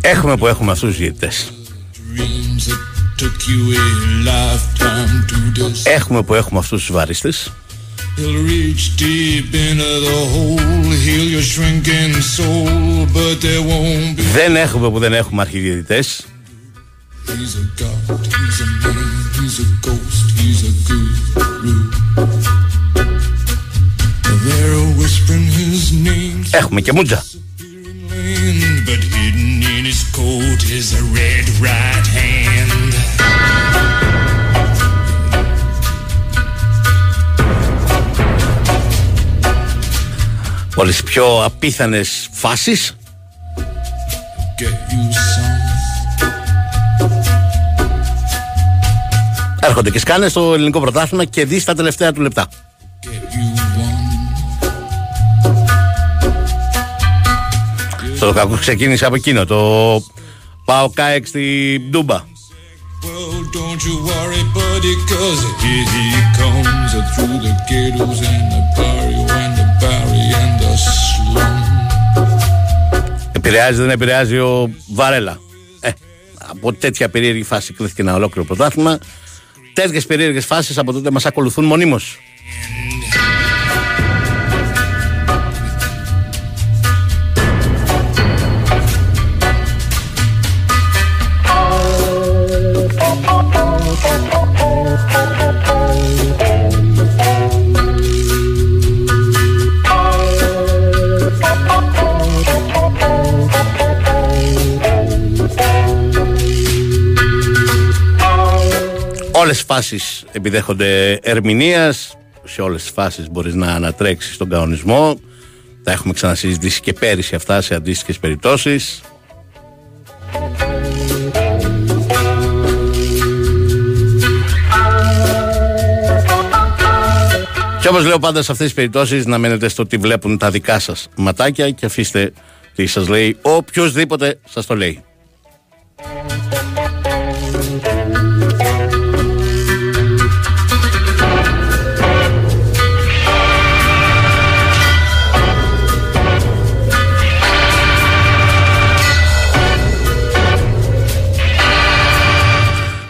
Έχουμε που έχουμε αυτούς τους διαιτητές Έχουμε που έχουμε αυτούς τους βαρίστες Δεν έχουμε που δεν έχουμε αρχιδιαιτητές Έχουμε και μούτζα Όλες πιο απίθανες φάσεις. Έρχονται και σκάνες στο ελληνικό πρωτάθλημα και δεις τα τελευταία του λεπτά. Το κακό ξεκίνησε από εκείνο, το πάω κάεξ στη Ντούμπα. Επηρεάζει, δεν επηρεάζει ο Βαρέλα. Ε, από τέτοια περίεργη φάση κλείθηκε ένα ολόκληρο πρωτάθλημα. Τέτοιες περίεργες φάσεις από τότε μας ακολουθούν μονίμως. Όλες οι φάσεις επιδέχονται ερμηνείας. Σε όλες τις φάσεις μπορείς να ανατρέξεις τον κανονισμό. Τα έχουμε ξανασυζητήσει και πέρυσι αυτά σε αντίστοιχες περιπτώσεις. Και όπως λέω πάντα σε αυτές τις περιπτώσεις να μένετε στο τι βλέπουν τα δικά σας ματάκια και αφήστε τι σας λέει. Οποιοδήποτε σας το λέει.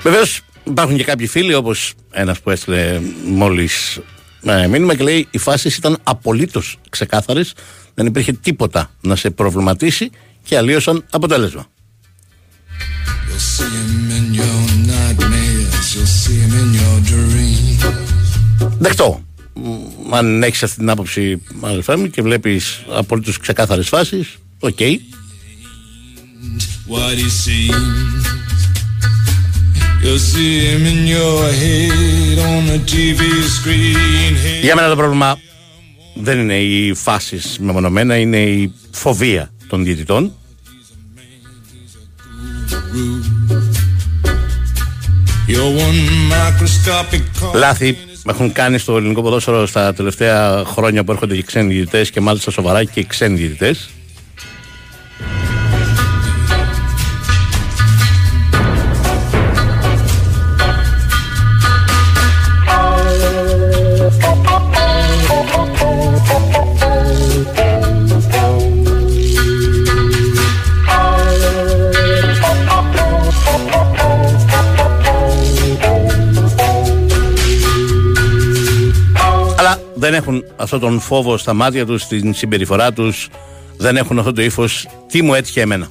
Βεβαίως υπάρχουν και κάποιοι φίλοι, όπως ένας που έστειλε μόλις ε, μήνυμα και λέει: Οι φάσεις ήταν απολύτως ξεκάθαρες. Δεν υπήρχε τίποτα να σε προβληματίσει και αλλοίωσαν αποτέλεσμα. Δεκτό. Αν έχεις αυτή την άποψη, αδελφέ μου, και βλέπεις απολύτως ξεκάθαρες φάσεις, OK. Okay. Για μένα το πρόβλημα δεν είναι οι φάσεις μεμονωμένα, είναι η φοβία των διαιτητών. Λάθη έχουν κάνει στο ελληνικό ποδόσφαιρο στα τελευταία χρόνια που έρχονται και ξένοι διαιτητές και μάλιστα σοβαρά και ξένοι διαιτητές. Δεν έχουν αυτόν τον φόβο στα μάτια τους, στην συμπεριφορά τους, δεν έχουν αυτό το ύφος. Τι μου έτυχε εμένα.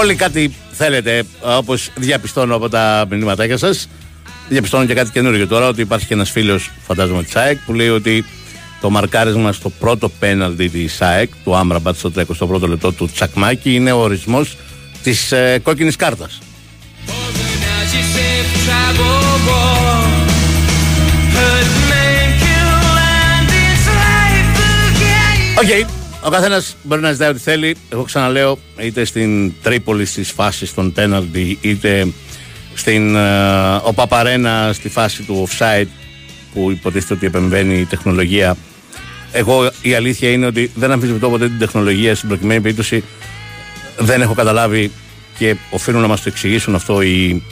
Όλοι κάτι θέλετε, όπως διαπιστώνω από τα μηνύματάκια σας. Διαπιστώνω και κάτι καινούργιο τώρα, ότι υπάρχει και ένας φίλος, φαντάζομαι της ΑΕΚ, που λέει ότι το μαρκάρισμα στο πρώτο πέναλτι της ΑΕΚ, του Άμραμπατ στο 31ο λεπτό του Τσακμάκη, είναι ο ορισμός της ε, κόκκινης κάρτας. OK, okay. Ο καθένας μπορεί να ζητάει ό,τι θέλει. Εγώ ξαναλέω, είτε στην Τρίπολη στις φάσεις των πέναλτι, είτε στην uh, ο Παπαρένα στη φάση του offside που υποτίθεται ότι επεμβαίνει η τεχνολογία. Εγώ η αλήθεια είναι ότι δεν αμφισβητώ ποτέ την τεχνολογία στην προκειμένη περίπτωση. Δεν έχω καταλάβει και οφείλουν να μας το εξηγήσουν αυτό οι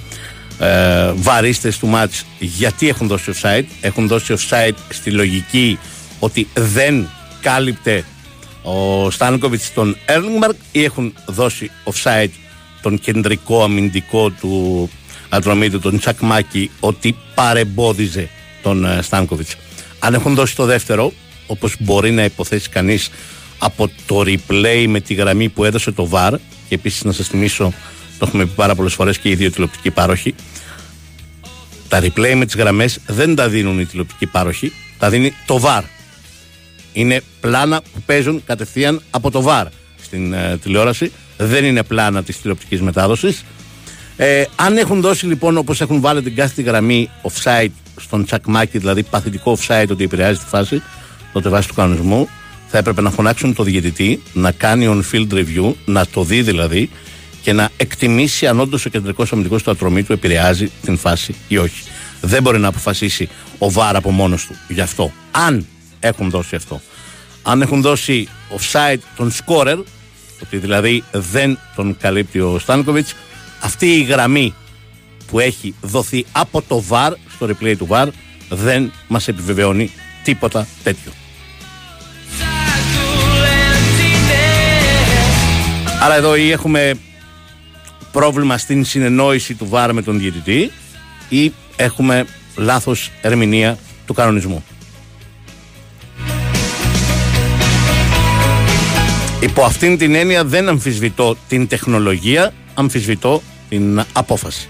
ε, βαρίστες του ματς γιατί έχουν δώσει offside. Έχουν δώσει offside στη λογική ότι δεν κάλυπτε ο Στάνκοβιτς τον Έρλινγκμαρκ ή έχουν δώσει offside τον κεντρικό αμυντικό του Ατρομίτου, τον Τσακμάκη, ότι παρεμπόδιζε τον ε, Στάνκοβιτς. Αν έχουν δώσει το δεύτερο, όπως μπορεί να υποθέσει κανείς από το replay με τη γραμμή που έδωσε το VAR και επίσης να σας θυμίσω το έχουμε πει πάρα πολλές φορές και οι δύο τηλεοπτικοί πάροχοι τα replay με τις γραμμές δεν τα δίνουν οι τηλεοπτικοί πάροχοι τα δίνει το VAR είναι πλάνα που παίζουν κατευθείαν από το VAR στην ε, τηλεόραση δεν είναι πλάνα της τηλεοπτικής μετάδοσης ε, αν έχουν δώσει λοιπόν όπως έχουν βάλει την κάθετη γραμμή offside στον Τσακμάκη, δηλαδή παθητικό offside ότι επηρεάζει τη φάση, τότε βάσει του κανονισμού, θα έπρεπε να φωνάξουν το διαιτητή να κάνει on-field review, να το δει δηλαδή και να εκτιμήσει αν όντως ο κεντρικός αμυντικός του ατρομή του επηρεάζει την φάση ή όχι. Δεν μπορεί να αποφασίσει ο Βάρ από μόνος του γι' αυτό. Αν έχουν δώσει αυτό. Αν έχουν δώσει offside τον scorer, ότι δηλαδή δεν τον καλύπτει ο Στάνκοβιτ, αυτή η γραμμή που έχει δοθεί από το VAR στο replay του VAR δεν μας επιβεβαιώνει τίποτα τέτοιο. Άρα εδώ ή έχουμε πρόβλημα στην συνεννόηση του VAR με τον διαιτητή ή έχουμε λάθος ερμηνεία του κανονισμού. Υπό αυτήν την έννοια δεν αμφισβητώ την τεχνολογία, αμφισβητώ την απόφαση.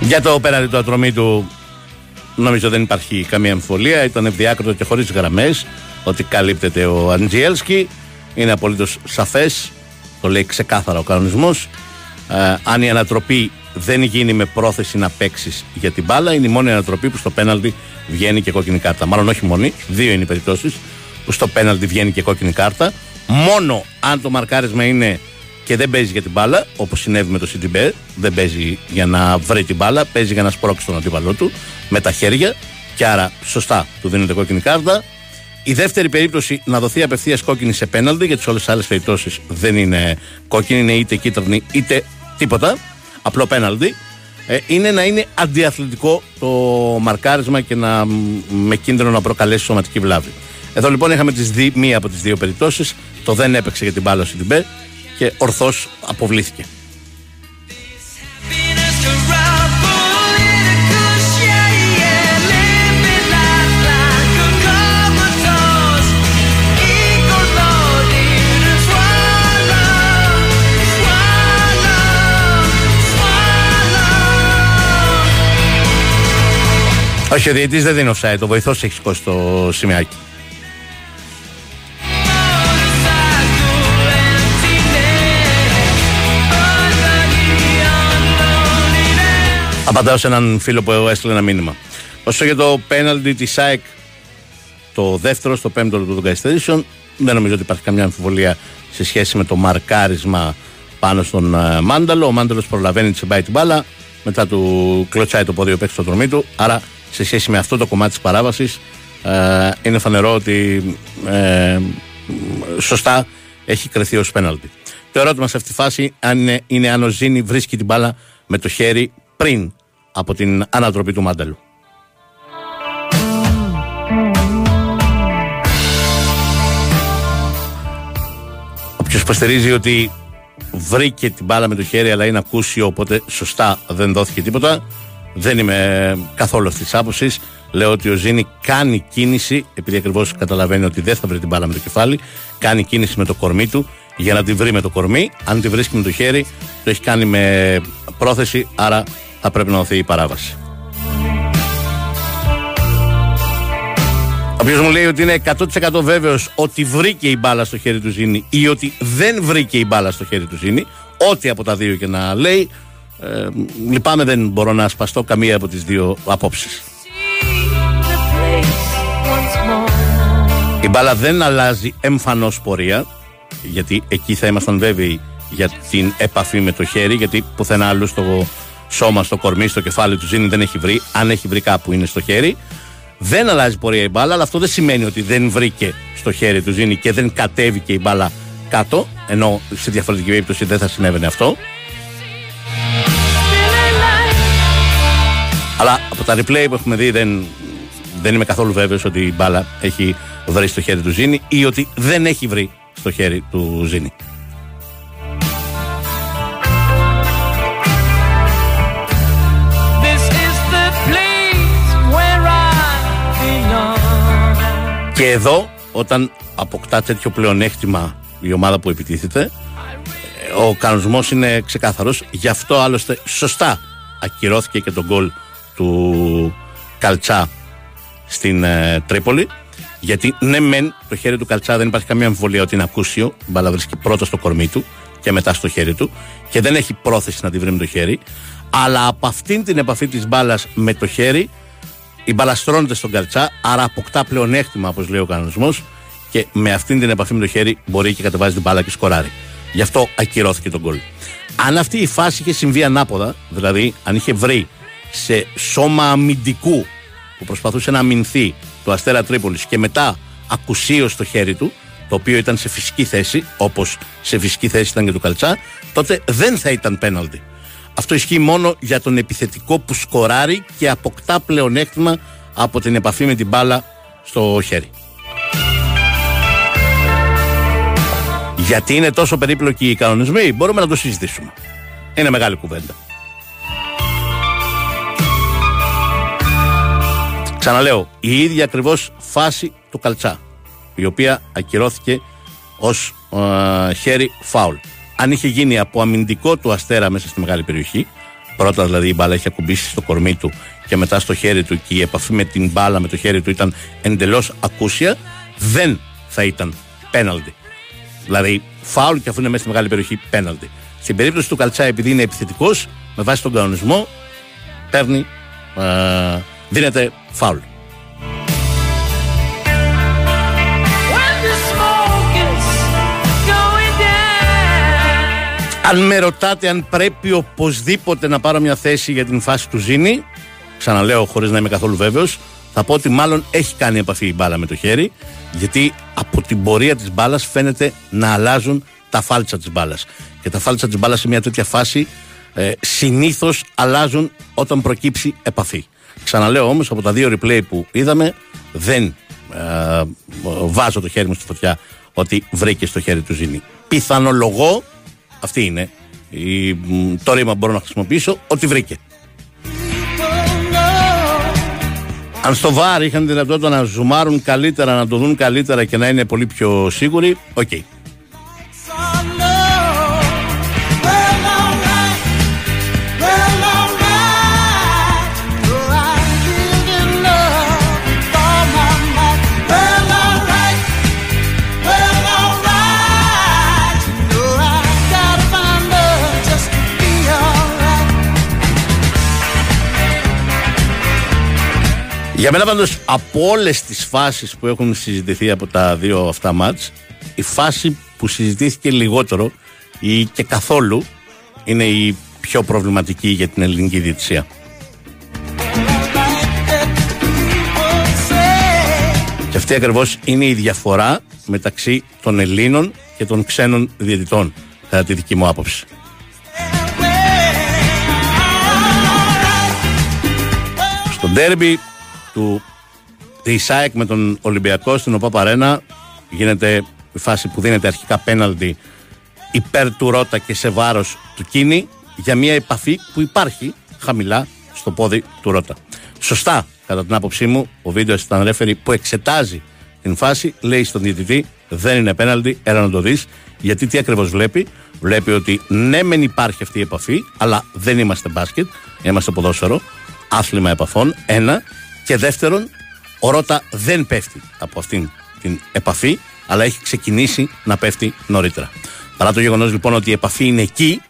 Για το πέναντι του ατρομή του νομίζω δεν υπάρχει καμία αμφιβολία. Ήταν ευδιάκριτο και χωρίς γραμμές ότι καλύπτεται ο Αντζιέλσκι. Είναι απολύτως σαφές. Το λέει ξεκάθαρα ο κανονισμός. Ε, αν η ανατροπή δεν γίνει με πρόθεση να παίξεις για την μπάλα, είναι η μόνη ανατροπή που στο πέναλτι βγαίνει και κόκκινη κάρτα. Μάλλον όχι μόνη, δύο είναι οι περιπτώσεις που στο πέναλτι βγαίνει και κόκκινη κάρτα. Μόνο αν το μαρκάρισμα είναι και δεν παίζει για την μπάλα, όπως συνέβη με το CGB. Δεν παίζει για να βρει την μπάλα, παίζει για να σπρώξει τον αντίπαλό του με τα χέρια. Και άρα σωστά του δίνεται κόκκινη κάρτα. Η δεύτερη περίπτωση να δοθεί απευθείας κόκκινη σε πέναλτι, γιατί σε όλες τις άλλες περιπτώσεις δεν είναι κόκκινη, είναι είτε κίτρινη είτε τίποτα. Απλό πέναλτι. Ε, είναι να είναι αντιαθλητικό το μαρκάρισμα και να με κίνδυνο να προκαλέσει σωματική βλάβη. Εδώ λοιπόν είχαμε τις δι, μία από τις δύο περιπτώσεις. Το δεν έπαιξε για την μπάλα ο CDB και ορθώς αποβλήθηκε. Όχι, ο διαιτητής δεν δίνει offside, ο βοηθός έχει σηκώσει το σημειάκι. Απαντάω σε έναν φίλο που έστειλε ένα μήνυμα. Όσο για το πέναλτι της ΣΑΕΚ, το δεύτερο, στο πέμπτο λεπτό των καθυστερήσεων, δεν νομίζω ότι υπάρχει καμιά αμφιβολία σε σχέση με το μαρκάρισμα πάνω στον uh, Μάνταλο. Ο Μάνταλος προλαβαίνει, τη πάει την μπάλα, μετά του κλωτσάει το πόδι παίξει στο δρομή του. Άρα, σε σχέση με αυτό το κομμάτι της παράβασης, uh, είναι φανερό ότι uh, σωστά έχει κρεθεί ως πέναλτι. Το ερώτημα σε αυτή τη φάση είναι, είναι αν ο Ζήνη βρίσκει την μπάλα με το χέρι πριν από την ανατροπή του Μάνταλου. Όποιος υποστηρίζει ότι βρήκε την μπάλα με το χέρι αλλά είναι ακούσιο οπότε σωστά δεν δόθηκε τίποτα δεν είμαι καθόλου αυτής της άποψης Λέω ότι ο Ζήνη κάνει κίνηση, επειδή ακριβώς καταλαβαίνει ότι δεν θα βρει την μπάλα με το κεφάλι, κάνει κίνηση με το κορμί του για να τη βρει με το κορμί. Αν τη βρίσκει με το χέρι, το έχει κάνει με πρόθεση, άρα θα πρέπει να δοθεί η παράβαση. Όποιο μου λέει ότι είναι 100% βέβαιος ότι βρήκε η μπάλα στο χέρι του Ζήνη ή ότι δεν βρήκε η μπάλα στο χέρι του Ζήνη, ό,τι από τα δύο και να λέει, ε, λυπάμαι δεν μπορώ να σπαστώ καμία από τις δύο απόψεις. Η μπάλα δεν αλλάζει εμφανώς πορεία, γιατί εκεί θα ήμασταν βέβαιοι για την επαφή με το χέρι, γιατί πουθενά άλλο στο σώμα, στο κορμί, στο κεφάλι του Ζήνη δεν έχει βρει. Αν έχει βρει κάπου είναι στο χέρι. Δεν αλλάζει πορεία η μπάλα, αλλά αυτό δεν σημαίνει ότι δεν βρήκε στο χέρι του Ζήνη και δεν κατέβηκε η μπάλα κάτω, ενώ σε διαφορετική περίπτωση δεν θα συνέβαινε αυτό. Αλλά από τα replay που έχουμε δει δεν, δεν είμαι καθόλου βέβαιος ότι η μπάλα έχει βρει στο χέρι του Ζήνη ή ότι δεν έχει βρει στο χέρι του Ζήνη. Και εδώ, όταν αποκτά τέτοιο πλεονέκτημα η ομάδα που επιτίθεται, ο κανονισμός είναι ξεκάθαρος. Γι' αυτό άλλωστε σωστά ακυρώθηκε και το γκολ του Καλτσά στην ε, Τρίπολη. Γιατί ναι, μεν το χέρι του Καλτσά δεν υπάρχει καμία αμφιβολία ότι είναι ακούσιο. Η μπάλα βρίσκει πρώτα στο κορμί του και μετά στο χέρι του και δεν έχει πρόθεση να τη βρει με το χέρι. Αλλά από αυτήν την επαφή της μπάλας με το χέρι, η μπάλα στρώνεται στον Καλτσά, άρα αποκτά πλεονέκτημα, όπως λέει ο κανονισμός, και με αυτήν την επαφή με το χέρι μπορεί και κατεβάζει την μπάλα και σκοράρει. Γι' αυτό ακυρώθηκε τον γκολ. Αν αυτή η φάση είχε συμβεί ανάποδα, δηλαδή αν είχε βρει σε σώμα αμυντικού που προσπαθούσε να αμυνθεί το Αστέρα Τρίπολης και μετά ακουσίως στο χέρι του, το οποίο ήταν σε φυσική θέση, όπως σε φυσική θέση ήταν και του Καλτσά, τότε δεν θα ήταν πέναλτι. Αυτό ισχύει μόνο για τον επιθετικό που σκοράρει και αποκτά πλεονέκτημα από την επαφή με την μπάλα στο χέρι. Γιατί είναι τόσο περίπλοκοι οι κανονισμοί, μπορούμε να το συζητήσουμε. Είναι μεγάλη κουβέντα. Ξαναλέω, η ίδια ακριβώς φάση του Καλτσά, η οποία ακυρώθηκε ως ε, χέρι φάουλ. Αν είχε γίνει από αμυντικό του αστέρα μέσα στη μεγάλη περιοχή, πρώτα δηλαδή η μπάλα είχε ακουμπήσει στο κορμί του και μετά στο χέρι του και η επαφή με την μπάλα με το χέρι του ήταν εντελώς ακούσια, δεν θα ήταν πέναλτι. Δηλαδή, φάουλ και αφού είναι μέσα στη μεγάλη περιοχή, πέναλτι. Στην περίπτωση του Καλτσά, επειδή είναι επιθετικός, με βάση τον κανονισμό, παίρνει, ε, δίνεται φάουλ. Αν με ρωτάτε αν πρέπει οπωσδήποτε να πάρω μια θέση για την φάση του Ζήνη, ξαναλέω χωρίς να είμαι καθόλου βέβαιος, θα πω ότι μάλλον έχει κάνει επαφή η μπάλα με το χέρι, γιατί από την πορεία της μπάλας φαίνεται να αλλάζουν τα φάλτσα της μπάλας. Και τα φάλτσα της μπάλας σε μια τέτοια φάση ε, συνήθως αλλάζουν όταν προκύψει επαφή. Ξαναλέω όμως από τα δύο replay που είδαμε δεν ε, βάζω το χέρι μου στη φωτιά ότι βρήκε στο χέρι του Ζίνι. Πιθανολογώ, αυτή είναι η, το ρήμα που μπορώ να χρησιμοποιήσω, ότι βρήκε. Αν στο VAR είχαν δυνατότητα να ζουμάρουν καλύτερα, να το δουν καλύτερα και να είναι πολύ πιο σίγουροι, OK. Okay. Για μένα πάντως από όλες τις φάσεις που έχουν συζητηθεί από τα δύο αυτά μάτς η φάση που συζητήθηκε λιγότερο ή και καθόλου είναι η πιο προβληματική για την ελληνική διετησία. Και αυτή ακριβώς είναι η διαφορά μεταξύ των Ελλήνων και των ξένων διαιτητών κατά τη δική μου άποψη. Στο ντέρμπι του της ΣΑΕΚ με τον Ολυμπιακό στην ΟΠΑ γίνεται η φάση που δίνεται αρχικά πέναλτι υπέρ του Ρότα και σε βάρος του Κίνη για μια επαφή που υπάρχει χαμηλά στο πόδι του Ρότα. Σωστά κατά την άποψή μου, ο βίντεος ήταν ρέφερη που εξετάζει την φάση, λέει στον διαιτητή δεν είναι πέναλτι, έλα να το δεις. Γιατί τι ακριβώς βλέπει, βλέπει ότι ναι, μεν υπάρχει αυτή η επαφή, αλλά δεν είμαστε μπάσκετ, είμαστε ποδόσφαιρο, άθλημα επαφών. Ένα. Και δεύτερον, ο Ρότα δεν πέφτει από αυτήν την επαφή, αλλά έχει ξεκινήσει να πέφτει νωρίτερα. Παρά το γεγονός λοιπόν ότι η επαφή είναι εκεί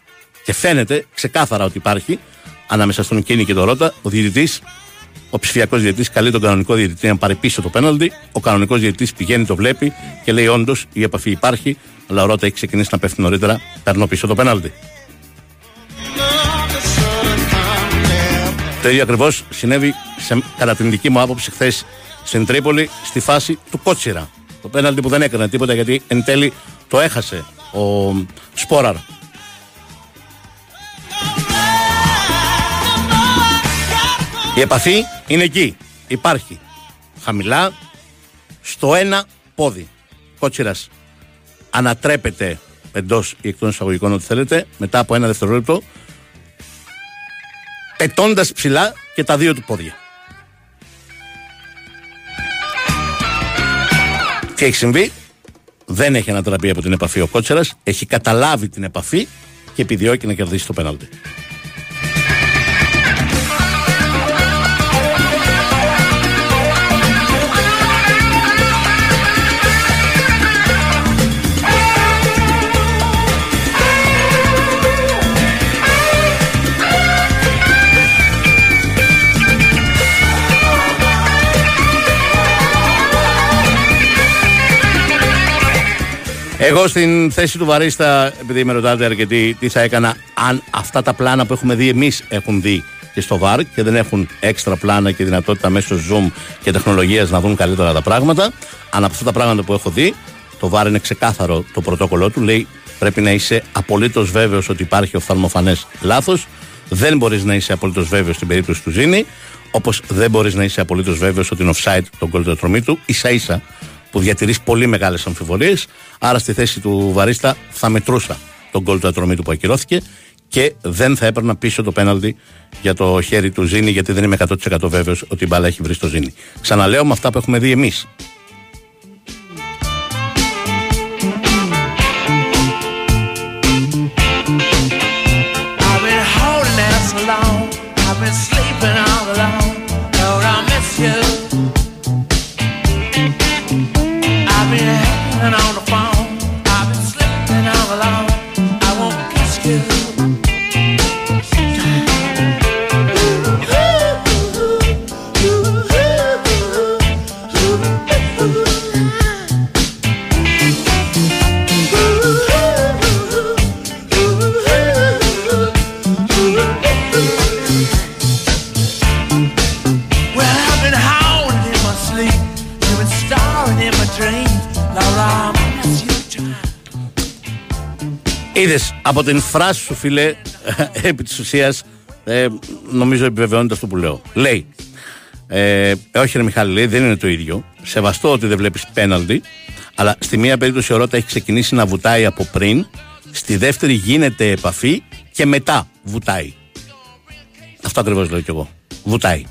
και φαίνεται ξεκάθαρα ότι υπάρχει ανάμεσα στον Κίνη και τον Ρότα, ο διαιτητής, ο ψηφιακός διαιτητής, καλεί τον κανονικό διαιτητή να πάρει πίσω το πέναλτι. Ο κανονικός διαιτητής πηγαίνει, το βλέπει και λέει: Όντως η επαφή υπάρχει, αλλά ο Ρότα έχει ξεκινήσει να πέφτει νωρίτερα. Παίρνω πίσω το πέναλτι. Το ίδιο ακριβώς συνέβη σε, κατά την δική μου άποψη χθες στην Τρίπολη στη φάση του Κότσιρα. Το πέναλτι που δεν έκανε τίποτα γιατί εν τέλει το έχασε ο Σπόραρ. Η επαφή είναι εκεί. Υπάρχει. Χαμηλά, στο ένα πόδι. Κότσιρας ανατρέπεται εντός ή εκτός εισαγωγικών, ό,τι θέλετε, μετά από ένα δευτερόλεπτο, πετώντας ψηλά και τα δύο του πόδια. Τι έχει συμβεί, δεν έχει ανατραπεί από την επαφή ο Κότσερα, έχει καταλάβει την επαφή και επιδιώκει να κερδίσει το πέναλτι. Εγώ στην θέση του Βαρίστα, επειδή με ρωτάτε αρκετοί τι θα έκανα αν αυτά τα πλάνα που έχουμε δει εμείς έχουν δει και στο ΒΑΡ και δεν έχουν έξτρα πλάνα και δυνατότητα μέσω Zoom και τεχνολογίας να δουν καλύτερα τα πράγματα. Αν από αυτά τα πράγματα που έχω δει, το ΒΑΡ είναι ξεκάθαρο το πρωτόκολλό του. Λέει πρέπει να είσαι απολύτως βέβαιος ότι υπάρχει οφθαλμοφανές λάθος. Δεν μπορείς να είσαι απολύτως βέβαιος στην περίπτωση του Ζήνη. Όπως δεν μπορείς να είσαι απολύτως βέβαιος ότι είναι offside τον κολλητοτρομή του. σα ίσα που διατηρείς πολύ μεγάλες αμφιβολίες. Άρα στη θέση του Βαρίστα θα μετρούσα τον γκολ του ατρωμή του που ακυρώθηκε και δεν θα έπαιρνα πίσω το πέναλτι για το χέρι του Ζήνη, γιατί δεν είμαι 100% βέβαιος ότι η μπάλα έχει βρει στο Ζήνη. Ξαναλέω με αυτά που έχουμε δει εμείς. Είδε από την φράση σου, φίλε, επί της ουσίας, ε, νομίζω επιβεβαιώνεται αυτό που λέω. Λέει, ε, όχι ρε Μιχάλη, λέει, δεν είναι το ίδιο. Σεβαστό ότι δεν βλέπεις πέναλτι, αλλά στη μία περίπτωση ο Ρώτα έχει ξεκινήσει να βουτάει από πριν, στη δεύτερη γίνεται επαφή και μετά βουτάει. Αυτό ακριβώς λέω κι εγώ. Βουτάει.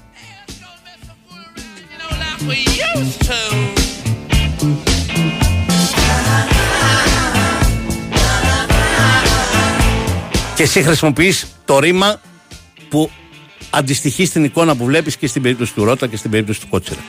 Και εσύ χρησιμοποιείς το ρήμα που αντιστοιχεί στην εικόνα που βλέπεις και στην περίπτωση του Ρότα και στην περίπτωση του Κότσερα.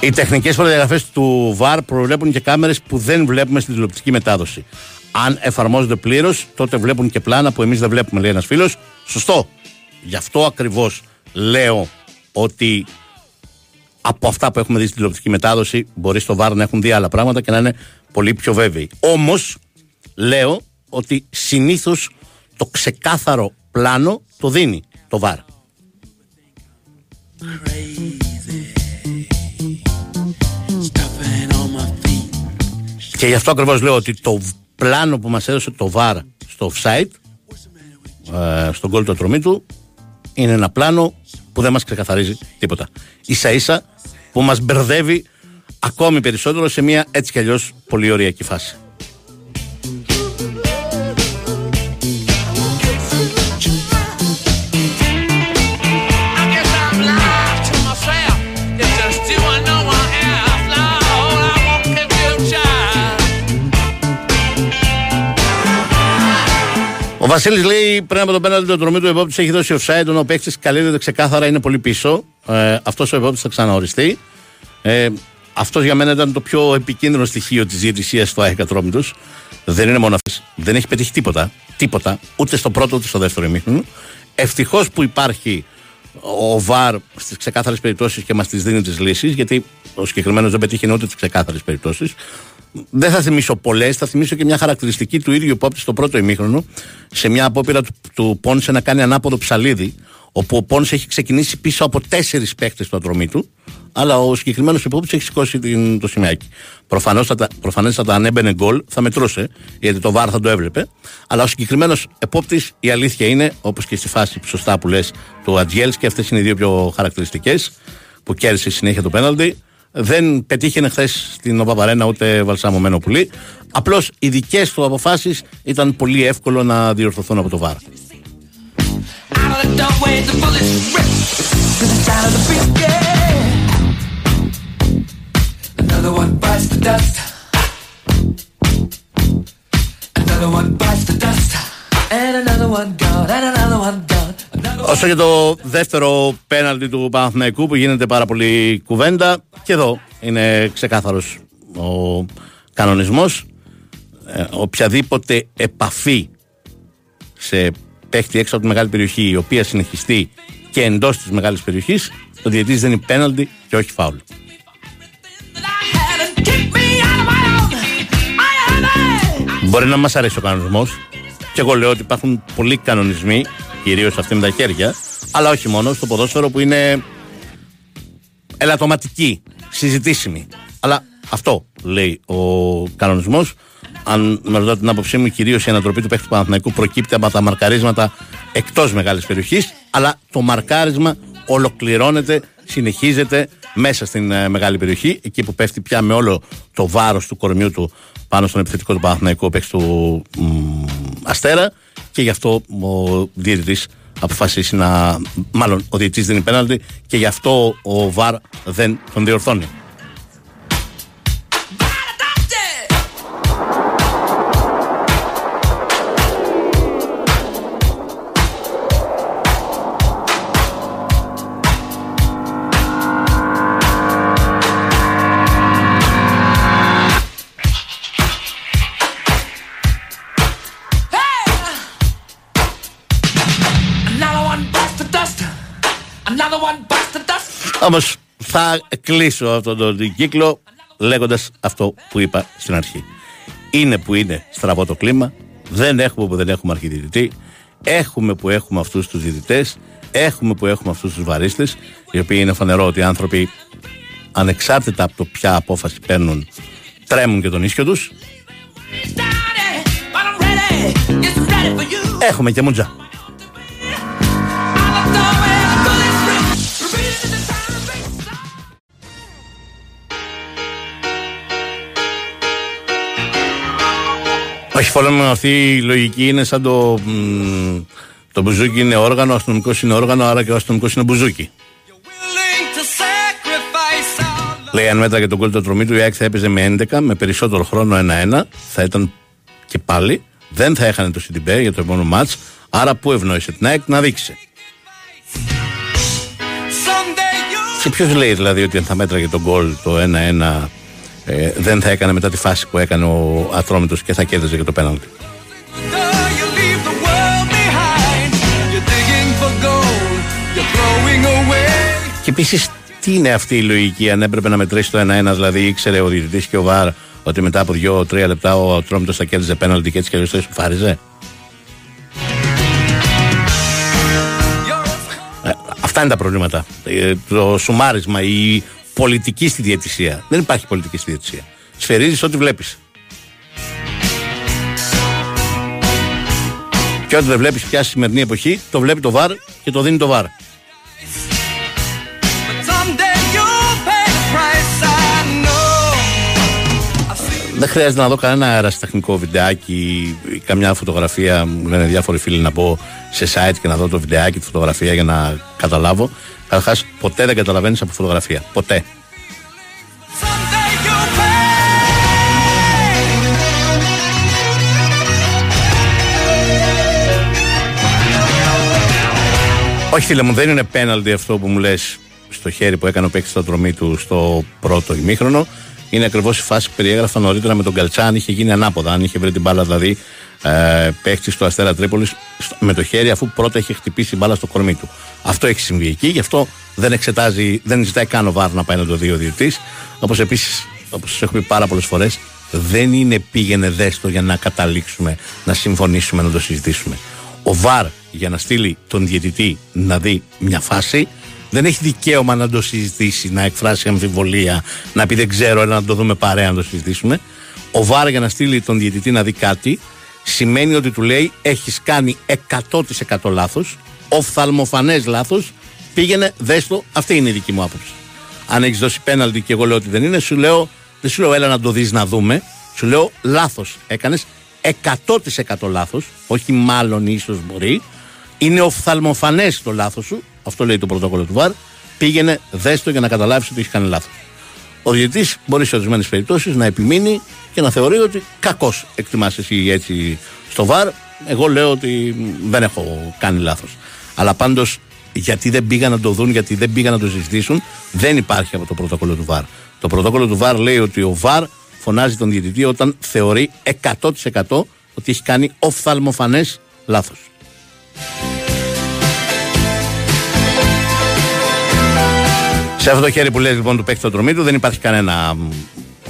Οι τεχνικές προδιαγραφέ του ΒΑΡ προβλέπουν και κάμερες που δεν βλέπουμε στην τηλεοπτική μετάδοση. Αν εφαρμόζονται πλήρως, τότε βλέπουν και πλάνα που εμείς δεν βλέπουμε, λέει ένας φίλος. Σωστό. Γι' αυτό ακριβώς λέω ότι από αυτά που έχουμε δει στην τηλεοπτική μετάδοση μπορεί στο ΒΑΡ να έχουν δει άλλα πράγματα και να είναι πολύ πιο βέβαιοι. Όμως, λέω ότι συνήθως το ξεκάθαρο πλάνο το δίνει το ΒΑΡ. Και γι' αυτό ακριβώς λέω ότι το πλάνο που μας έδωσε το VAR στο offside, ε, στον κόλ του ατρομή του, είναι ένα πλάνο που δεν μας ξεκαθαρίζει τίποτα. Ίσα ίσα που μας μπερδεύει ακόμη περισσότερο σε μια έτσι κι αλλιώς πολύ ωριακή φάση. Βασίλης λέει πριν από τον πέναλτι το τρομή του επόπτη έχει δώσει offside. Ο παίκτης καλύπτεται ξεκάθαρα, είναι πολύ πίσω. Ε, Αυτός ο επόπτη θα ξαναοριστεί. Ε, αυτός για μένα ήταν το πιο επικίνδυνο στοιχείο της διαιτησίας του ΑΕΚ Ατρόμητος. Δεν είναι μόνο αυτό. Δεν έχει πετύχει τίποτα. Τίποτα. Ούτε στο πρώτο ούτε στο δεύτερο ημίχρονο. Ευτυχώς που υπάρχει ο ΒΑΡ στις ξεκάθαρες περιπτώσεις και μας τις δίνει τις λύσεις, γιατί ο συγκεκριμένος δεν πετύχει ούτε τις ξεκάθαρες περιπτώσεις. Δεν θα θυμίσω πολλές, θα θυμίσω και μια χαρακτηριστική του ίδιου υπόπτη στο πρώτο ημίχρονο, σε μια απόπειρα του, του Πόνσε να κάνει ανάποδο ψαλίδι, όπου ο Πόνσε έχει ξεκινήσει πίσω από τέσσερις παίκτες στο ατρομή του, αλλά ο συγκεκριμένος υπόπτη έχει σηκώσει την, το σημαίακι. Προφανέστατα, αν έμπαινε γκολ, θα μετρούσε, γιατί το βάρ θα το έβλεπε. Αλλά ο συγκεκριμένος επόπτης, η αλήθεια είναι, όπως και στη φάση σωστά που λες του Ατζιέλ, και αυτές είναι οι δύο πιο χαρακτηριστικές, που κέρδισε συνέχεια το πέναλτι. Δεν πετύχαινε χθες στην Οπαπαρένα ούτε βαλσαμωμένο πουλί. Απλώς οι δικές του αποφάσεις ήταν πολύ εύκολο να διορθωθούν από το βάρ. Όσο για το δεύτερο πέναλτι του Παναθηναϊκού που γίνεται πάρα πολύ κουβέντα και εδώ είναι ξεκάθαρος ο κανονισμός. Ε, οποιαδήποτε επαφή σε παίχτη έξω από τη μεγάλη περιοχή η οποία συνεχιστεί και εντός της μεγάλης περιοχής το διαιτής δεν είναι πέναλτι και όχι φάουλ. Μπορεί να μας αρέσει ο κανονισμός και εγώ λέω ότι υπάρχουν πολλοί κανονισμοί κυρίως αυτή με τα χέρια, αλλά όχι μόνο στο ποδόσφαιρο που είναι ελαττωματική, συζητήσιμη. Αλλά αυτό λέει ο κανονισμός. Αν με ρωτάτε την άποψή μου, κυρίως η ανατροπή του παίχτη του Παναθηναϊκού προκύπτει από τα μαρκαρίσματα εκτός μεγάλης περιοχής, αλλά το μαρκάρισμα ολοκληρώνεται, συνεχίζεται μέσα στην ε, μεγάλη περιοχή, εκεί που πέφτει πια με όλο το βάρος του κορμιού του πάνω στον επιθετικό του Παναθηναϊκού παίχτη του Αστέρα και γι' αυτό ο διαιτητής αποφασίσει να. Μάλλον ο διαιτητής δίνει πέναλτι και γι' αυτό ο Βαρ δεν τον διορθώνει. Όμως θα κλείσω αυτόν τον κύκλο λέγοντας αυτό που είπα στην αρχή. Είναι που είναι στραβό το κλίμα, δεν έχουμε που δεν έχουμε αρχιδητητή, έχουμε που έχουμε αυτούς τους διδυτέ, έχουμε που έχουμε αυτούς τους βαρίστες, οι οποίοι είναι φανερό ότι οι άνθρωποι ανεξάρτητα από το ποια απόφαση παίρνουν, τρέμουν και τον ίσιο τους. Έχουμε και μουντζά. Όχι, φόλο αυτή η λογική είναι σαν το. Το μπουζούκι είναι όργανο, ο αστυνομικός είναι όργανο, άρα και ο αστυνομικός είναι μπουζούκι. Λέει αν μέτραγε τον κόλλητο τρομή του, η ΑΕΚ θα έπαιζε με 11, με περισσότερο χρόνο 1-1. Θα ήταν και πάλι. Δεν θα έχανε το CDB για το επόμενο μάτς. Άρα πού ευνόησε την ΑΕΚ να δείξει. Και ποιος λέει δηλαδή ότι αν θα μέτραγε τον γκολ το 1-1 ε, δεν θα έκανε μετά τη φάση που έκανε ο Ατρόμητος και θα κέρδιζε και το πέναλτι. Και επίσης, τι είναι αυτή η λογική, αν έπρεπε να μετρήσει το 1-1, δηλαδή ήξερε ο διαιτητής και ο Βαρ ότι μετά από 2-3 λεπτά ο Ατρόμητος θα κέρδιζε πέναλτι και έτσι και αλλιώς θα ισοφάριζε. Ε, αυτά είναι τα προβλήματα. Ε, το σουμάρισμα, η πολιτική στη διαιτησία. Δεν υπάρχει πολιτική στη διαιτησία. Σφαιρίζεις ό,τι βλέπεις. Και ό,τι δεν βλέπεις πια στη σημερινή εποχή, το βλέπει το βαρ και το δίνει το βαρ. Δεν χρειάζεται να δω κανένα αεραστεχνικό βιντεάκι ή καμιά φωτογραφία. Μου λένε διάφοροι φίλοι να πω σε site και να δω το βιντεάκι, τη φωτογραφία για να καταλάβω. Καταρχάς, ποτέ δεν καταλαβαίνεις από φωτογραφία. Ποτέ. Όχι φίλε μου, δεν είναι πέναλτι αυτό που μου λες στο χέρι που έκανε ο παίκτης στα δρομή του στο πρώτο ημίχρονο. Είναι ακριβώς η φάση που περιέγραφα νωρίτερα με τον Καλτσάν. Είχε γίνει ανάποδα. Αν είχε βρει την μπάλα δηλαδή ε, παίκτη του Αστέρα Τρίπολης με το χέρι, αφού πρώτα είχε χτυπήσει την μπάλα στο κορμί του. Αυτό έχει συμβεί εκεί, γι' αυτό δεν εξετάζει, δεν ζητάει καν ο Βάρ να πάει να το δει ο διαιτητής. Όπως επίσης, όπως σας έχω πει πάρα πολλές φορές, δεν είναι πήγαινε δέστο για να καταλήξουμε, να συμφωνήσουμε, να το συζητήσουμε. Ο Βάρ για να στείλει τον διαιτητή να δει μια φάση δεν έχει δικαίωμα να το συζητήσει, να εκφράσει αμφιβολία, να πει δεν ξέρω, να το δούμε παρέα να το συζητήσουμε. Ο Βάρ για να στείλει τον διαιτητή να δει κάτι σημαίνει ότι του λέει έχεις κάνει 100% λάθος, οφθαλμοφανές λάθος, πήγαινε δέστο, αυτή είναι η δική μου άποψη. Αν έχεις δώσει πέναλτι και εγώ λέω ότι δεν είναι, σου λέω, δεν σου λέω έλα να το δεις να δούμε, σου λέω λάθος έκανες, 100% λάθος, όχι μάλλον ίσως μπορεί, είναι οφθαλμοφανές το λάθος σου, αυτό λέει το πρωτόκολλο του ΒΑΡ. Πήγαινε, δέστο για να καταλάβεις ότι έχεις κάνει λάθος. Ο διαιτητής μπορεί σε ορισμένες περιπτώσεις να επιμείνει και να θεωρεί ότι κακώς εκτιμάς εσύ έτσι στο ΒΑΡ. Εγώ λέω ότι δεν έχω κάνει λάθος. Αλλά πάντως γιατί δεν πήγαν να το δουν, γιατί δεν πήγαν να το συζητήσουν, δεν υπάρχει από το πρωτόκολλο του ΒΑΡ. Το πρωτόκολλο του ΒΑΡ λέει ότι ο ΒΑΡ φωνάζει τον διαιτητή όταν θεωρεί 100% ότι έχει κάνει οφθαλμοφανές λάθος. Σε αυτό το χέρι που λέει λοιπόν του παίκτη το δρομή του δεν υπάρχει κανένα.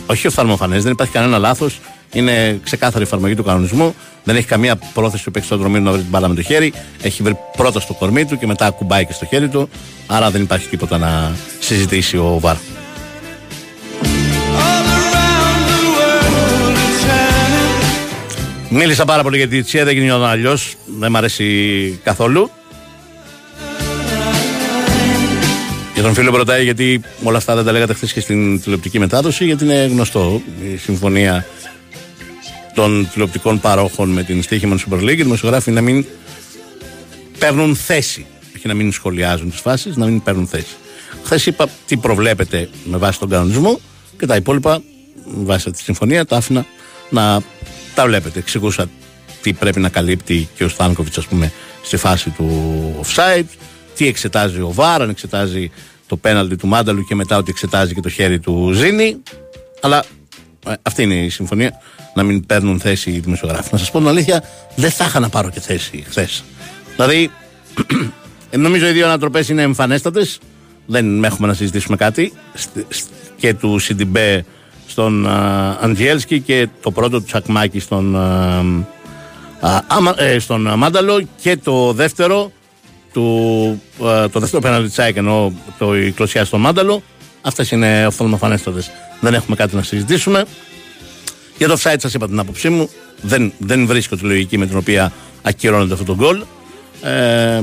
Όχι οφθαλμοφανέ, δεν υπάρχει κανένα λάθος. Είναι ξεκάθαρη εφαρμογή του κανονισμού. Δεν έχει καμία πρόθεση του παίκτης το δρομή του να βρει την μπάλα με το χέρι. Έχει βρει πρώτα στο κορμί του και μετά κουμπάει και στο χέρι του. Άρα δεν υπάρχει τίποτα να συζητήσει ο Βάρ. Μίλησα πάρα πολύ για τη Τσία, δεν γινόταν αλλιώς. Δεν μ' αρέσει καθόλου. Για τον φίλο που ρωτάει γιατί όλα αυτά δεν τα λέγατε χθες και στην τηλεοπτική μετάδοση, γιατί είναι γνωστό η συμφωνία των τηλεοπτικών παρόχων με την Στίχημαν Super League. Οι δημοσιογράφοι να μην παίρνουν θέση. Όχι να μην σχολιάζουν τις φάσεις, να μην παίρνουν θέση. Χθες είπα τι προβλέπετε με βάση τον κανονισμό και τα υπόλοιπα με βάση τη συμφωνία τα άφηνα να τα βλέπετε. Εξηγούσα τι πρέπει να καλύπτει και ο Στάνκοβιτς, ας πούμε, στη φάση του offside, τι εξετάζει ο Βάρ, αν εξετάζει το πέναλτι του Μάνταλου και μετά ότι εξετάζει και το χέρι του Ζήνη. Αλλά ε, αυτή είναι η συμφωνία. Να μην παίρνουν θέση οι δημοσιογράφοι. Να σας πω την αλήθεια, δεν θα είχα να πάρω και θέση χθες. Δηλαδή, νομίζω οι δύο ανατροπές είναι εμφανέστατες. Δεν έχουμε να συζητήσουμε κάτι. Και του Σιντιμπέ στον Αντζιέλσκι και το πρώτο του Τσακμάκη στον, ε, στον Μάνταλο και το δεύτερο του, το δεύτερο πέναλτι τσάικ ενώ το η κλωσιά στο Μάνταλο. Αυτές είναι οφθαλμοφανέστατες. Δεν έχουμε κάτι να συζητήσουμε. Για το offside σας είπα την άποψή μου. Δεν, δεν βρίσκω τη λογική με την οποία ακυρώνεται αυτό το γκολ. Ε,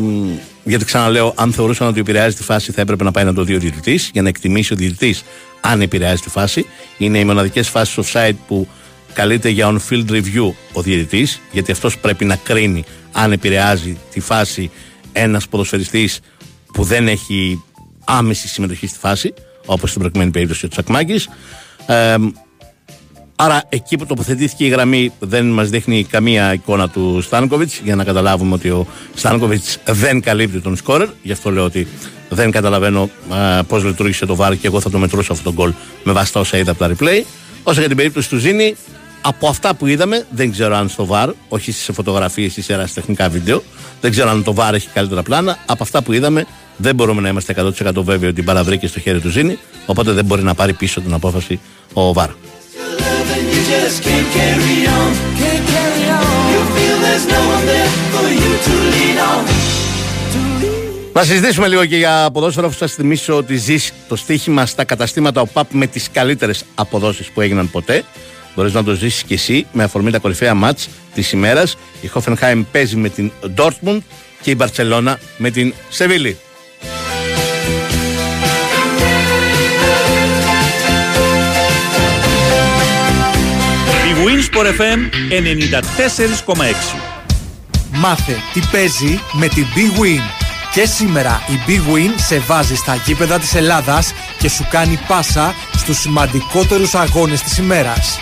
γιατί ξαναλέω, αν θεωρούσαν ότι επηρεάζει τη φάση, θα έπρεπε να πάει να το δει ο διαιτητής για να εκτιμήσει ο διαιτητής αν επηρεάζει τη φάση. Είναι οι μοναδικές φάσεις offside που καλείται για on-field review ο διαιτητής, γιατί αυτός πρέπει να κρίνει αν επηρεάζει τη φάση ένας ποδοσφαιριστής που δεν έχει άμεση συμμετοχή στη φάση, όπως στην προκειμένη περίπτωση ο Τσακμάκη. Ε, άρα εκεί που τοποθετήθηκε η γραμμή δεν μας δείχνει καμία εικόνα του Στάνκοβιτς για να καταλάβουμε ότι ο Στάνκοβιτς δεν καλύπτει τον σκόρερ. Γι' αυτό λέω ότι δεν καταλαβαίνω ε, πώς λειτουργήσε το βάρ και εγώ θα το μετρούσα αυτό το γκολ με βάση τα όσα είδα από τα replay. Όσο για την περίπτωση του Ζήνη, από αυτά που είδαμε, δεν ξέρω αν στο βάρ, όχι σε φωτογραφίες ή σε τεχνικά βίντεο, δεν ξέρω αν το βάρ έχει καλύτερα πλάνα. Από αυτά που είδαμε, δεν μπορούμε να είμαστε 100% βέβαιοι ότι παραβρήκε στο χέρι του Ζήνη, οπότε δεν μπορεί να πάρει πίσω την απόφαση ο βάρ. Να συζητήσουμε λίγο και για ποδόσφαιρο, αφού σας θυμίσω ότι ζεις το στοίχημα στα καταστήματα ΟΠΑΠ με τις καλύτερες αποδόσεις που έγιναν ποτέ. Μπορείς να το ζήσεις κι εσύ με αφορμή τα κορυφαία μάτς της ημέρας. Η Χόφενχάιμ παίζει με την Ντόρτμουντ και η Μπαρσελόνα με την Σεβίλη. Sport FM 94,6. Μάθε τι παίζει με την Big Win. Και σήμερα η Big Win σε βάζει στα γήπεδα της Ελλάδας και σου κάνει πάσα στους σημαντικότερους αγώνες της ημέρας.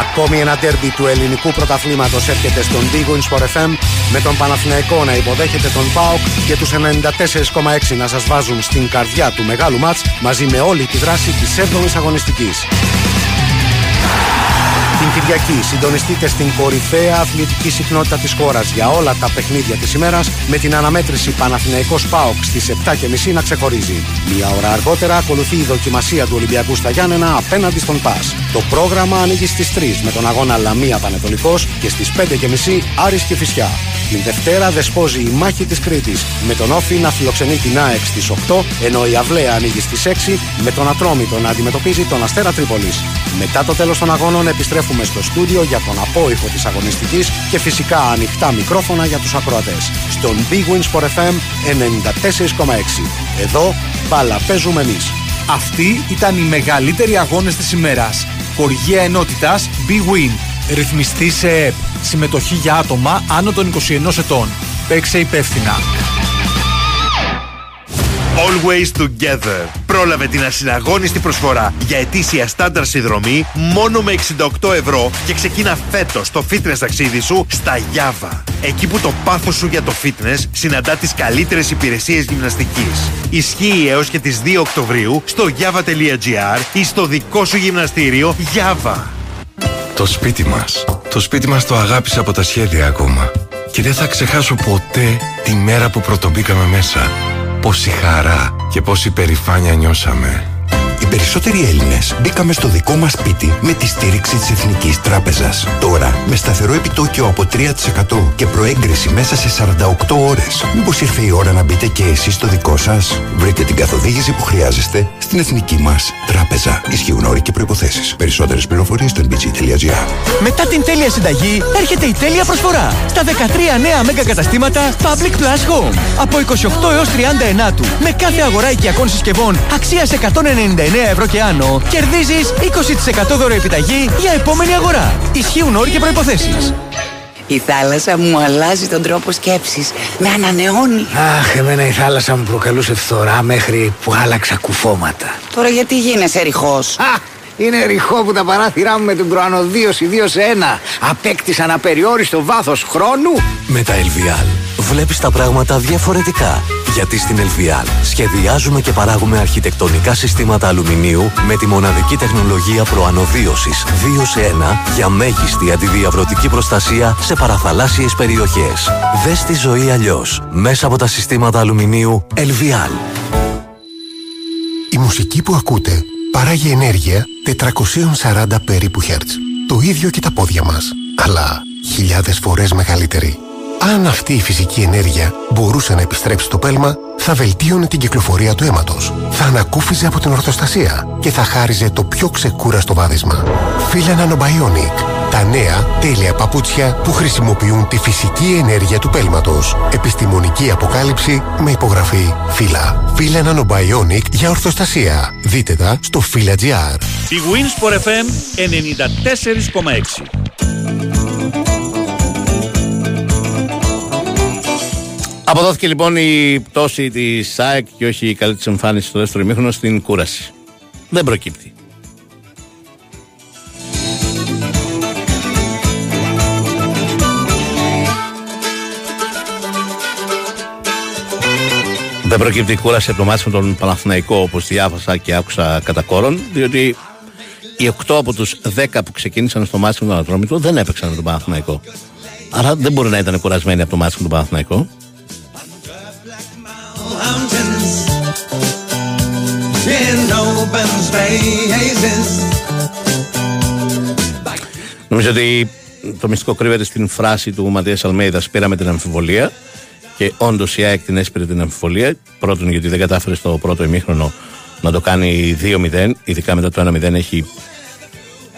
Ακόμη ένα τέρμπι του ελληνικού πρωταθλήματος έρχεται στον Big Win Sport FM με τον Παναθηναϊκό να υποδέχεται τον ΠΑΟΚ και τους 94,6 να σας βάζουν στην καρδιά του μεγάλου μάτς μαζί με όλη τη δράση της 7ης αγωνιστικής. Την Κυριακή συντονιστείτε στην κορυφαία αθλητική συχνότητα της χώρας για όλα τα παιχνίδια της ημέρας με την αναμέτρηση Παναθηναϊκός ΠΑΟΚ στις 7.30 να ξεχωρίζει. Μία ώρα αργότερα ακολουθεί η δοκιμασία του Ολυμπιακού στα Γιάννενα απέναντι στον ΠΑΣ. Το πρόγραμμα ανοίγει στις 3 με τον αγώνα Λαμία Πανετολικός και στις 5.30 Άρης και Φυσιά. Την Δευτέρα δεσπόζει η μάχη της Κρήτης με τον Όφη να φιλοξενεί την ΑΕΚ στις 8 ενώ η Αυλαία ανοίγει στις 6 με τον Ατρόμητο να αντιμετωπίζει τον Αστέρα Τρίπολης. Μετά το τέλος των αγώνων επιστρέφουμε στο στούντιο για τον απόϊχο της αγωνιστικής και φυσικά ανοιχτά μικρόφωνα για τους ακροατές. Στον Big Wins for FM 94,6. Εδώ μπάλα παίζουμε εμείς. Αυτοί ήταν οι μεγαλύτεροι αγώνες της ημέρας. Χορηγία ενότητας Big Win. Ρυθμιστή σε ΕΠ. Συμμετοχή για άτομα άνω των 21 ετών. Παίξε υπεύθυνα. Always Together. Πρόλαβε την ασυναγώνιστη προσφορά για ετήσια στάνταρ συνδρομή μόνο με 68 ευρώ και ξεκίνα φέτος το fitness ταξίδι σου στα Java. Εκεί που το πάθος σου για το fitness συναντά τις καλύτερες υπηρεσίες γυμναστικής. Ισχύει έως και τις 2 Οκτωβρίου στο java.gr ή στο δικό σου γυμναστήριο Java. Το σπίτι μας. Το σπίτι μας το αγάπησα από τα σχέδια ακόμα. Και δεν θα ξεχάσω ποτέ τη μέρα που πρωτομπήκαμε μέσα. Πόση χαρά και πόση περηφάνεια νιώσαμε. Οι περισσότεροι Έλληνες μπήκαμε στο δικό μας σπίτι με τη στήριξη της Εθνικής Τράπεζας. Τώρα, με σταθερό επιτόκιο από 3% και προέγκριση μέσα σε 48 ώρες. Μήπως ήρθε η ώρα να μπείτε και εσείς στο δικό σας; Βρείτε την καθοδήγηση που χρειάζεστε στην Εθνική μας Τράπεζα. Ισχύουν όροι και προποθέσει. Περισσότερες πληροφορίες στο nbg.gr. Μετά την τέλεια συνταγή έρχεται η τέλεια προσφορά. Στα 13 νέα μέγα καταστήματα Public Plus Home. Από 28 έως 30 του. Με κάθε αγορά οικιακών συσκευών αξίας 199 ευρώ και άνω, κερδίζεις 20% δώρο επιταγή για επόμενη αγορά. Ισχύουν όροι και προϋποθέσεις. Η θάλασσα μου αλλάζει τον τρόπο σκέψης. Με ανανεώνει. Αχ, εμένα η θάλασσα μου προκαλούσε φθορά μέχρι που άλλαξα κουφώματα. Τώρα γιατί γίνεσαι ρηχός; Α, είναι ρηχό που τα παράθυρά μου με την προανοδίωση 2 σε 1 απέκτησαν απεριόριστο βάθος χρόνου. Με τα LVL βλέπεις τα πράγματα διαφορετικά. Γιατί στην LVL σχεδιάζουμε και παράγουμε αρχιτεκτονικά συστήματα αλουμινίου με τη μοναδική τεχνολογία προανοδίωσης 2 σε 1 για μέγιστη αντιδιαβρωτική προστασία σε παραθαλάσσιες περιοχές. Δες τη ζωή αλλιώς μέσα από τα συστήματα αλουμινίου LVL. Η μουσική που ακούτε παράγει ενέργεια 440 περίπου Hz. Το ίδιο και τα πόδια μας, αλλά χιλιάδες φορές μεγαλύτερη. Αν αυτή η φυσική ενέργεια μπορούσε να επιστρέψει στο πέλμα, θα βελτίωνε την κυκλοφορία του αίματος, θα ανακούφιζε από την ορθοστασία και θα χάριζε το πιο ξεκούραστο βάδισμα. Φύλλα Nanobionic. Τα νέα τέλεια παπούτσια που χρησιμοποιούν τη φυσική ενέργεια του πέλματος. Επιστημονική αποκάλυψη με υπογραφή Φύλλα. Φύλλα Nanobionic για ορθοστασία. Δείτε τα στο φύλλα.gr. Η Wins for FM 94,6. Αποδόθηκε λοιπόν η πτώση της ΣΑΕΚ και όχι η καλή της εμφάνιση στο δεύτερο ημίχρονο στην κούραση. Δεν προκύπτει. Δεν προκύπτει η κούραση από το μάτι με τον Παναθηναϊκό όπως διάβασα και άκουσα κατά κόρον, διότι οι 8 από τους 10 που ξεκίνησαν στο μάτι με τον Ατρόμητο δεν έπαιξαν με τον Παναθηναϊκό. Άρα δεν μπορεί να ήταν κουρασμένοι από το μάτι με τον Παναθηναϊκό. Νομίζω ότι το μυστικό κρύβεται στην φράση του Ματίας Αλμέιδας. Πήραμε την αμφιβολία. Και όντως η ΑΕΚ την έσπηρε την αμφιβολία. Πρώτον, γιατί δεν κατάφερε στο πρώτο ημίχρονο να το κάνει 2-0. Ειδικά μετά το 1-0 έχει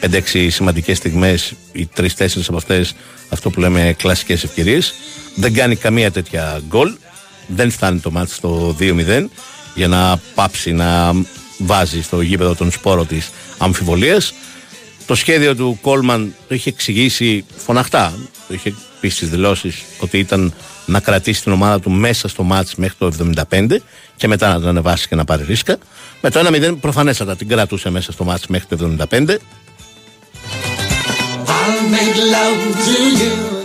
5-6 σημαντικές στιγμές. Οι 3-4 από αυτές, αυτό που λέμε κλασικές ευκαιρίες. Δεν κάνει καμία τέτοια γκολ. Δεν φτάνει το μάτι στο 2-0 για να πάψει να βάζει στο γήπεδο τον σπόρο της αμφιβολίας. Το σχέδιο του Κόλμαν το είχε εξηγήσει φωναχτά. Το είχε πει στις δηλώσεις ότι ήταν να κρατήσει την ομάδα του μέσα στο μάτς μέχρι το 75 και μετά να τον ανεβάσει και να πάρει ρίσκα. Με το 1-0 προφανέστατα την κρατούσε μέσα στο μάτς μέχρι το 75.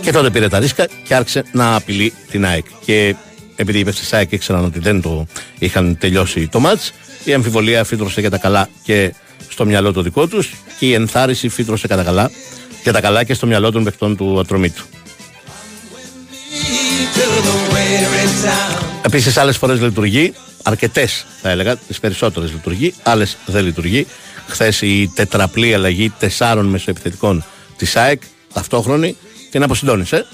Και τότε πήρε τα ρίσκα και άρχισε να απειλεί την ΑΕΚ. Και επειδή οι παίκτες ΑΕΚ ήξεραν ότι δεν το είχαν τελειώσει το μάτς, η αμφιβολία φύτρωσε για τα καλά και στο μυαλό το δικό τους και η ενθάρρυνση φύτρωσε κατά καλά για τα καλά και στο μυαλό των παιχτών του ατρωμίτου. Επίσης, άλλες φορές λειτουργεί, αρκετές θα έλεγα, τις περισσότερες λειτουργεί, άλλες δεν λειτουργεί. Χθες η τετραπλή αλλαγή τεσσάρων μεσοεπιθετικών της ΑΕΚ, ταυτόχρονη, την αποσυντώνησε.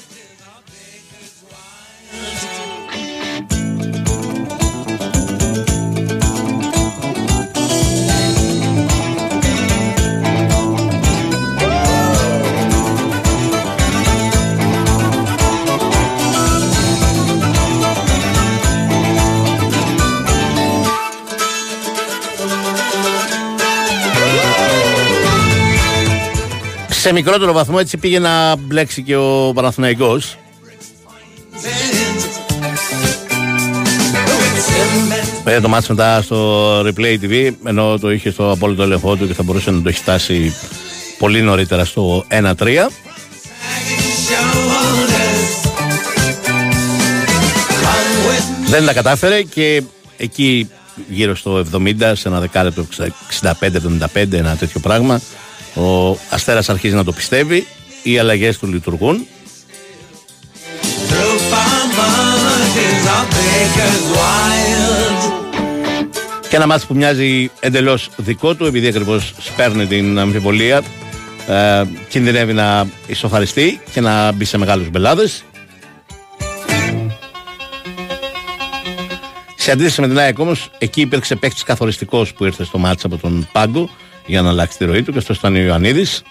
Σε μικρότερο βαθμό έτσι πήγε να μπλέξει και ο Παναθηναϊκός. Πήρε το μάτς μετά στο Replay TV ενώ το είχε στο απόλυτο έλεγχό του και θα μπορούσε να το έχει φτάσει πολύ νωρίτερα στο 1-3. Δεν τα κατάφερε και εκεί γύρω στο 70, σε ένα δεκάλεπτο 65-75, ένα τέτοιο πράγμα, ο Αστέρας αρχίζει να το πιστεύει, οι αλλαγές του λειτουργούν. Και ένα μάτι που μοιάζει εντελώς δικό του, επειδή ακριβώς σπέρνει την αμφιβολία, ε, κινδυνεύει να ισοφαριστεί και να μπει σε μεγάλους μπελάδες. Σε αντίθεση με την ΑΕΚ όμως, εκεί υπήρξε παίκτης καθοριστικός που ήρθε στο μάτσα από τον Πάγκο για να αλλάξει τη ροή του και αυτό ήταν ο Ιωαννίδης.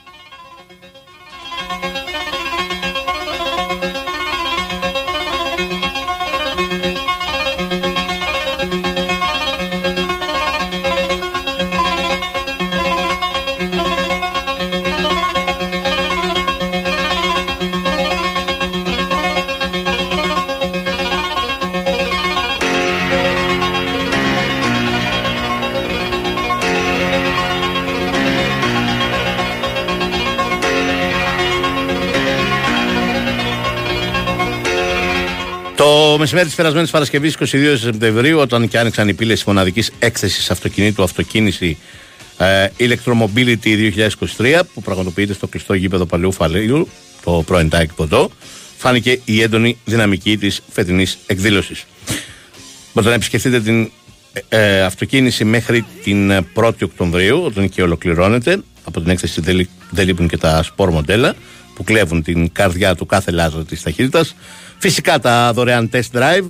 Μεσημέρι της περασμένης Παρασκευής 22 Σεπτεμβρίου, όταν και άνοιξαν οι πύλες της μοναδικής έκθεσης αυτοκινήτου Αυτοκίνηση ε, Electromobility 2023, που πραγματοποιείται στο κλειστό γήπεδο Παλαιού Φαλίου, το πρώην ΤΑΕΚ Ποντό, φάνηκε η έντονη δυναμική της φετινής εκδήλωσης. Μπορείτε να επισκεφτείτε την ε, αυτοκίνηση μέχρι την 1η Οκτωβρίου, όταν και ολοκληρώνεται. Από την έκθεση δεν λείπουν και τα σπορ μοντέλα που κλέβουν την καρδιά του κάθε λάζο της ταχύτητας. Φυσικά τα δωρεάν test drive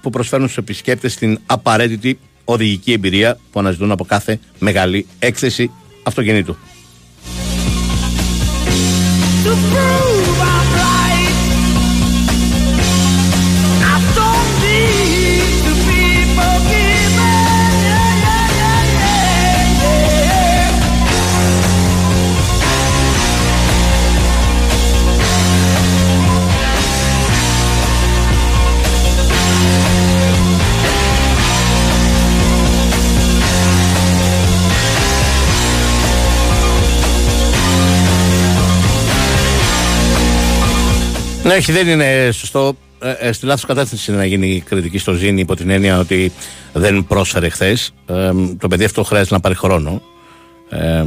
που προσφέρουν στους επισκέπτες την απαραίτητη οδηγική εμπειρία που αναζητούν από κάθε μεγάλη έκθεση αυτοκινήτου. Ναι, όχι, δεν είναι σωστό. Ε, ε, στη λάθος κατεύθυνση να γίνει κριτική στο Ζήνη υπό την έννοια ότι δεν πρόσφερε χθες. Ε, το παιδί αυτό χρειάζεται να πάρει χρόνο. Ε,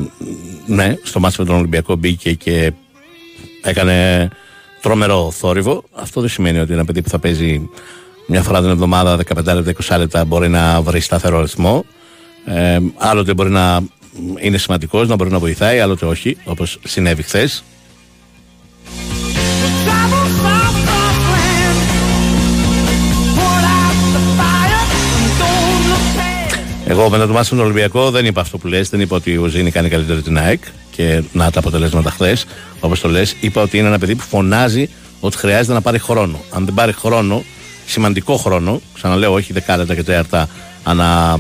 ναι, στο μάτι με τον Ολυμπιακό μπήκε και έκανε τρομερό θόρυβο. Αυτό δεν σημαίνει ότι ένα παιδί που θα παίζει μια φορά την εβδομάδα 15 λεπτά, 20 λεπτά μπορεί να βρει σταθερό ρυθμό. Ε, άλλοτε μπορεί να είναι σημαντικός, να μπορεί να βοηθάει, άλλοτε όχι, όπως συνέβη χθες. Εγώ μετά το μάτι τον Ολυμπιακό δεν είπα αυτό που λες, δεν είπα ότι ο Ζήνη κάνει καλύτερη την ΑΕΚ και να τα αποτελέσματα χθες. Όπως το λες, είπα ότι είναι ένα παιδί που φωνάζει ότι χρειάζεται να πάρει χρόνο. Αν δεν πάρει χρόνο, σημαντικό χρόνο, ξαναλέω όχι δεκάλεπτα και τέταρτα ανά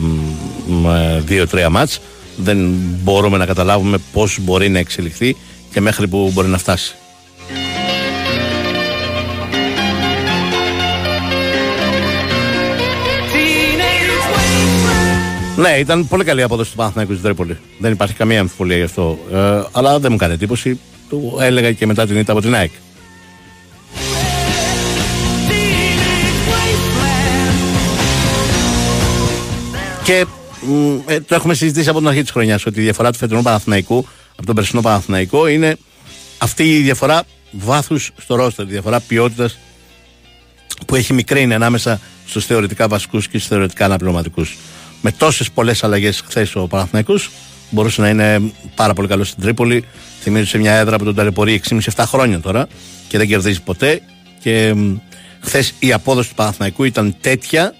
δύο-τρία μάτς, δεν μπορούμε να καταλάβουμε πώς μπορεί να εξελιχθεί και μέχρι που μπορεί να φτάσει. Ναι, ήταν πολύ καλή απόδοση του Παναθηναϊκού στην Τρίπολη. Δεν υπάρχει καμία αμφιβολία γι' αυτό. Ε, αλλά δεν μου κάνει εντύπωση. Το έλεγα και μετά την ήττα από την ΑΕΚ. Και ε, το έχουμε συζητήσει από την αρχή της χρονιάς ότι η διαφορά του φετινού Παναθηναϊκού από τον περσινό Παναθηναϊκό είναι αυτή η διαφορά βάθους στο ρόστερ, η διαφορά ποιότητας που έχει μικραίνει ανάμεσα στους θεωρητικά βασικούς και στους θεωρητικά αναπληρωματικούς. Με τόσες πολλές αλλαγές χθες ο Παναθηναϊκός μπορούσε να είναι πάρα πολύ καλό στην Τρίπολη. Θυμίζω σε μια έδρα που τον ταλαιπωρεί 6,5-7 χρόνια τώρα και δεν κερδίζει ποτέ. Και χθες η απόδοση του Παναθηναϊκού ήταν τέτοια.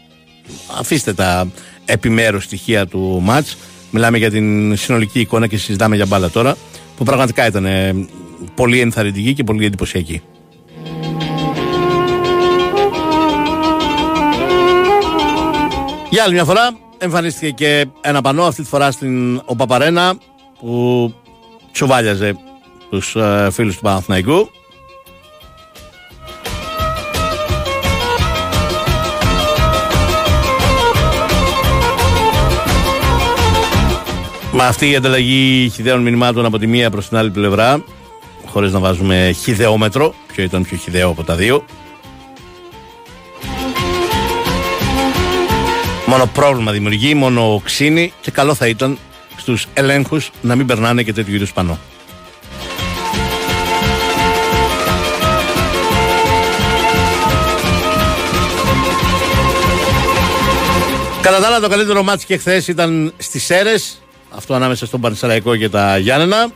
Αφήστε τα επιμέρους στοιχεία του μάτς μιλάμε για την συνολική εικόνα και συζητάμε για μπάλα τώρα που πραγματικά ήταν ε, πολύ ενθαρρυντική και πολύ εντυπωσιακή. Για άλλη μια φορά εμφανίστηκε και ένα πανό αυτή τη φορά στην Οπαπαρένα που τσουβάλιαζε τους ε, φίλους του Παναθηναϊκού Με αυτή η ανταλλαγή χιδαίων μηνυμάτων από τη μία προς την άλλη πλευρά, χωρίς να βάζουμε χιδεόμετρο, ποιο ήταν πιο χιδαίο από τα δύο. Μόνο πρόβλημα δημιουργεί, μόνο οξύνει και καλό θα ήταν στους ελέγχους να μην περνάνε και τέτοιου είδους πανώ. Κατά τα άλλα το καλύτερο μάτς και χθες ήταν στις Σέρες αυτό ανάμεσα στον Πανσεραϊκό και τα Γιάννενα.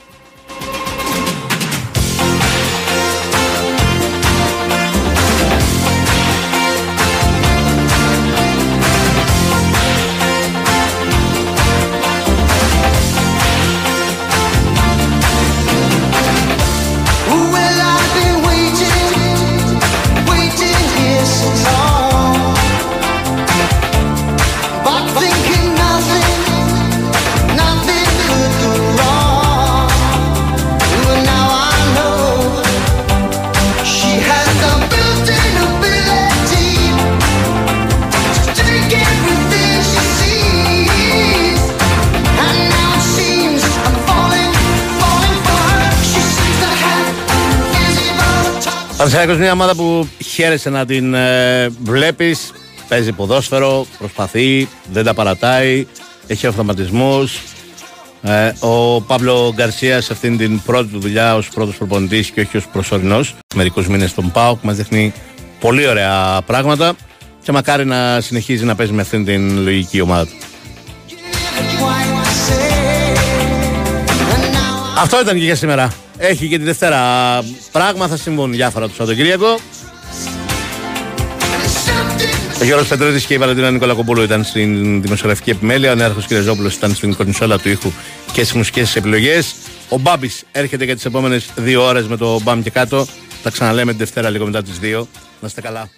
Πανσεραϊκός μια ομάδα που χαίρεσε να την ε, βλέπεις. Παίζει ποδόσφαιρο, προσπαθεί, δεν τα παρατάει Έχει αυτοματισμούς. Ε, Ο Παύλο Γκαρσίας σε αυτήν την πρώτη του δουλειά ως πρώτος προπονητής και όχι ως προσωρινός. Μερικούς μήνες στον ΠΑΟΚ μας δείχνει πολύ ωραία πράγματα και μακάρι να συνεχίζει να παίζει με αυτήν την λογική ομάδα του. Αυτό ήταν και για σήμερα. Έχει και τη Δευτέρα πράγμα, θα συμβούν διάφορα του Σαββατοκύριακο. Ο Γιώργος Πετρίδης και η Βαλεντίνα Νικολακοπούλου ήταν στην δημοσιογραφική επιμέλεια. Ο Νέαρχος Κυριαζόπουλος ήταν στην κονσόλα του ήχου και στις μουσικές επιλογές. Ο Μπάμπης έρχεται για τις επόμενες δύο ώρες με το Μπαμ και κάτω. Θα ξαναλέμε τη Δευτέρα λίγο μετά τις δύο. Να είστε καλά.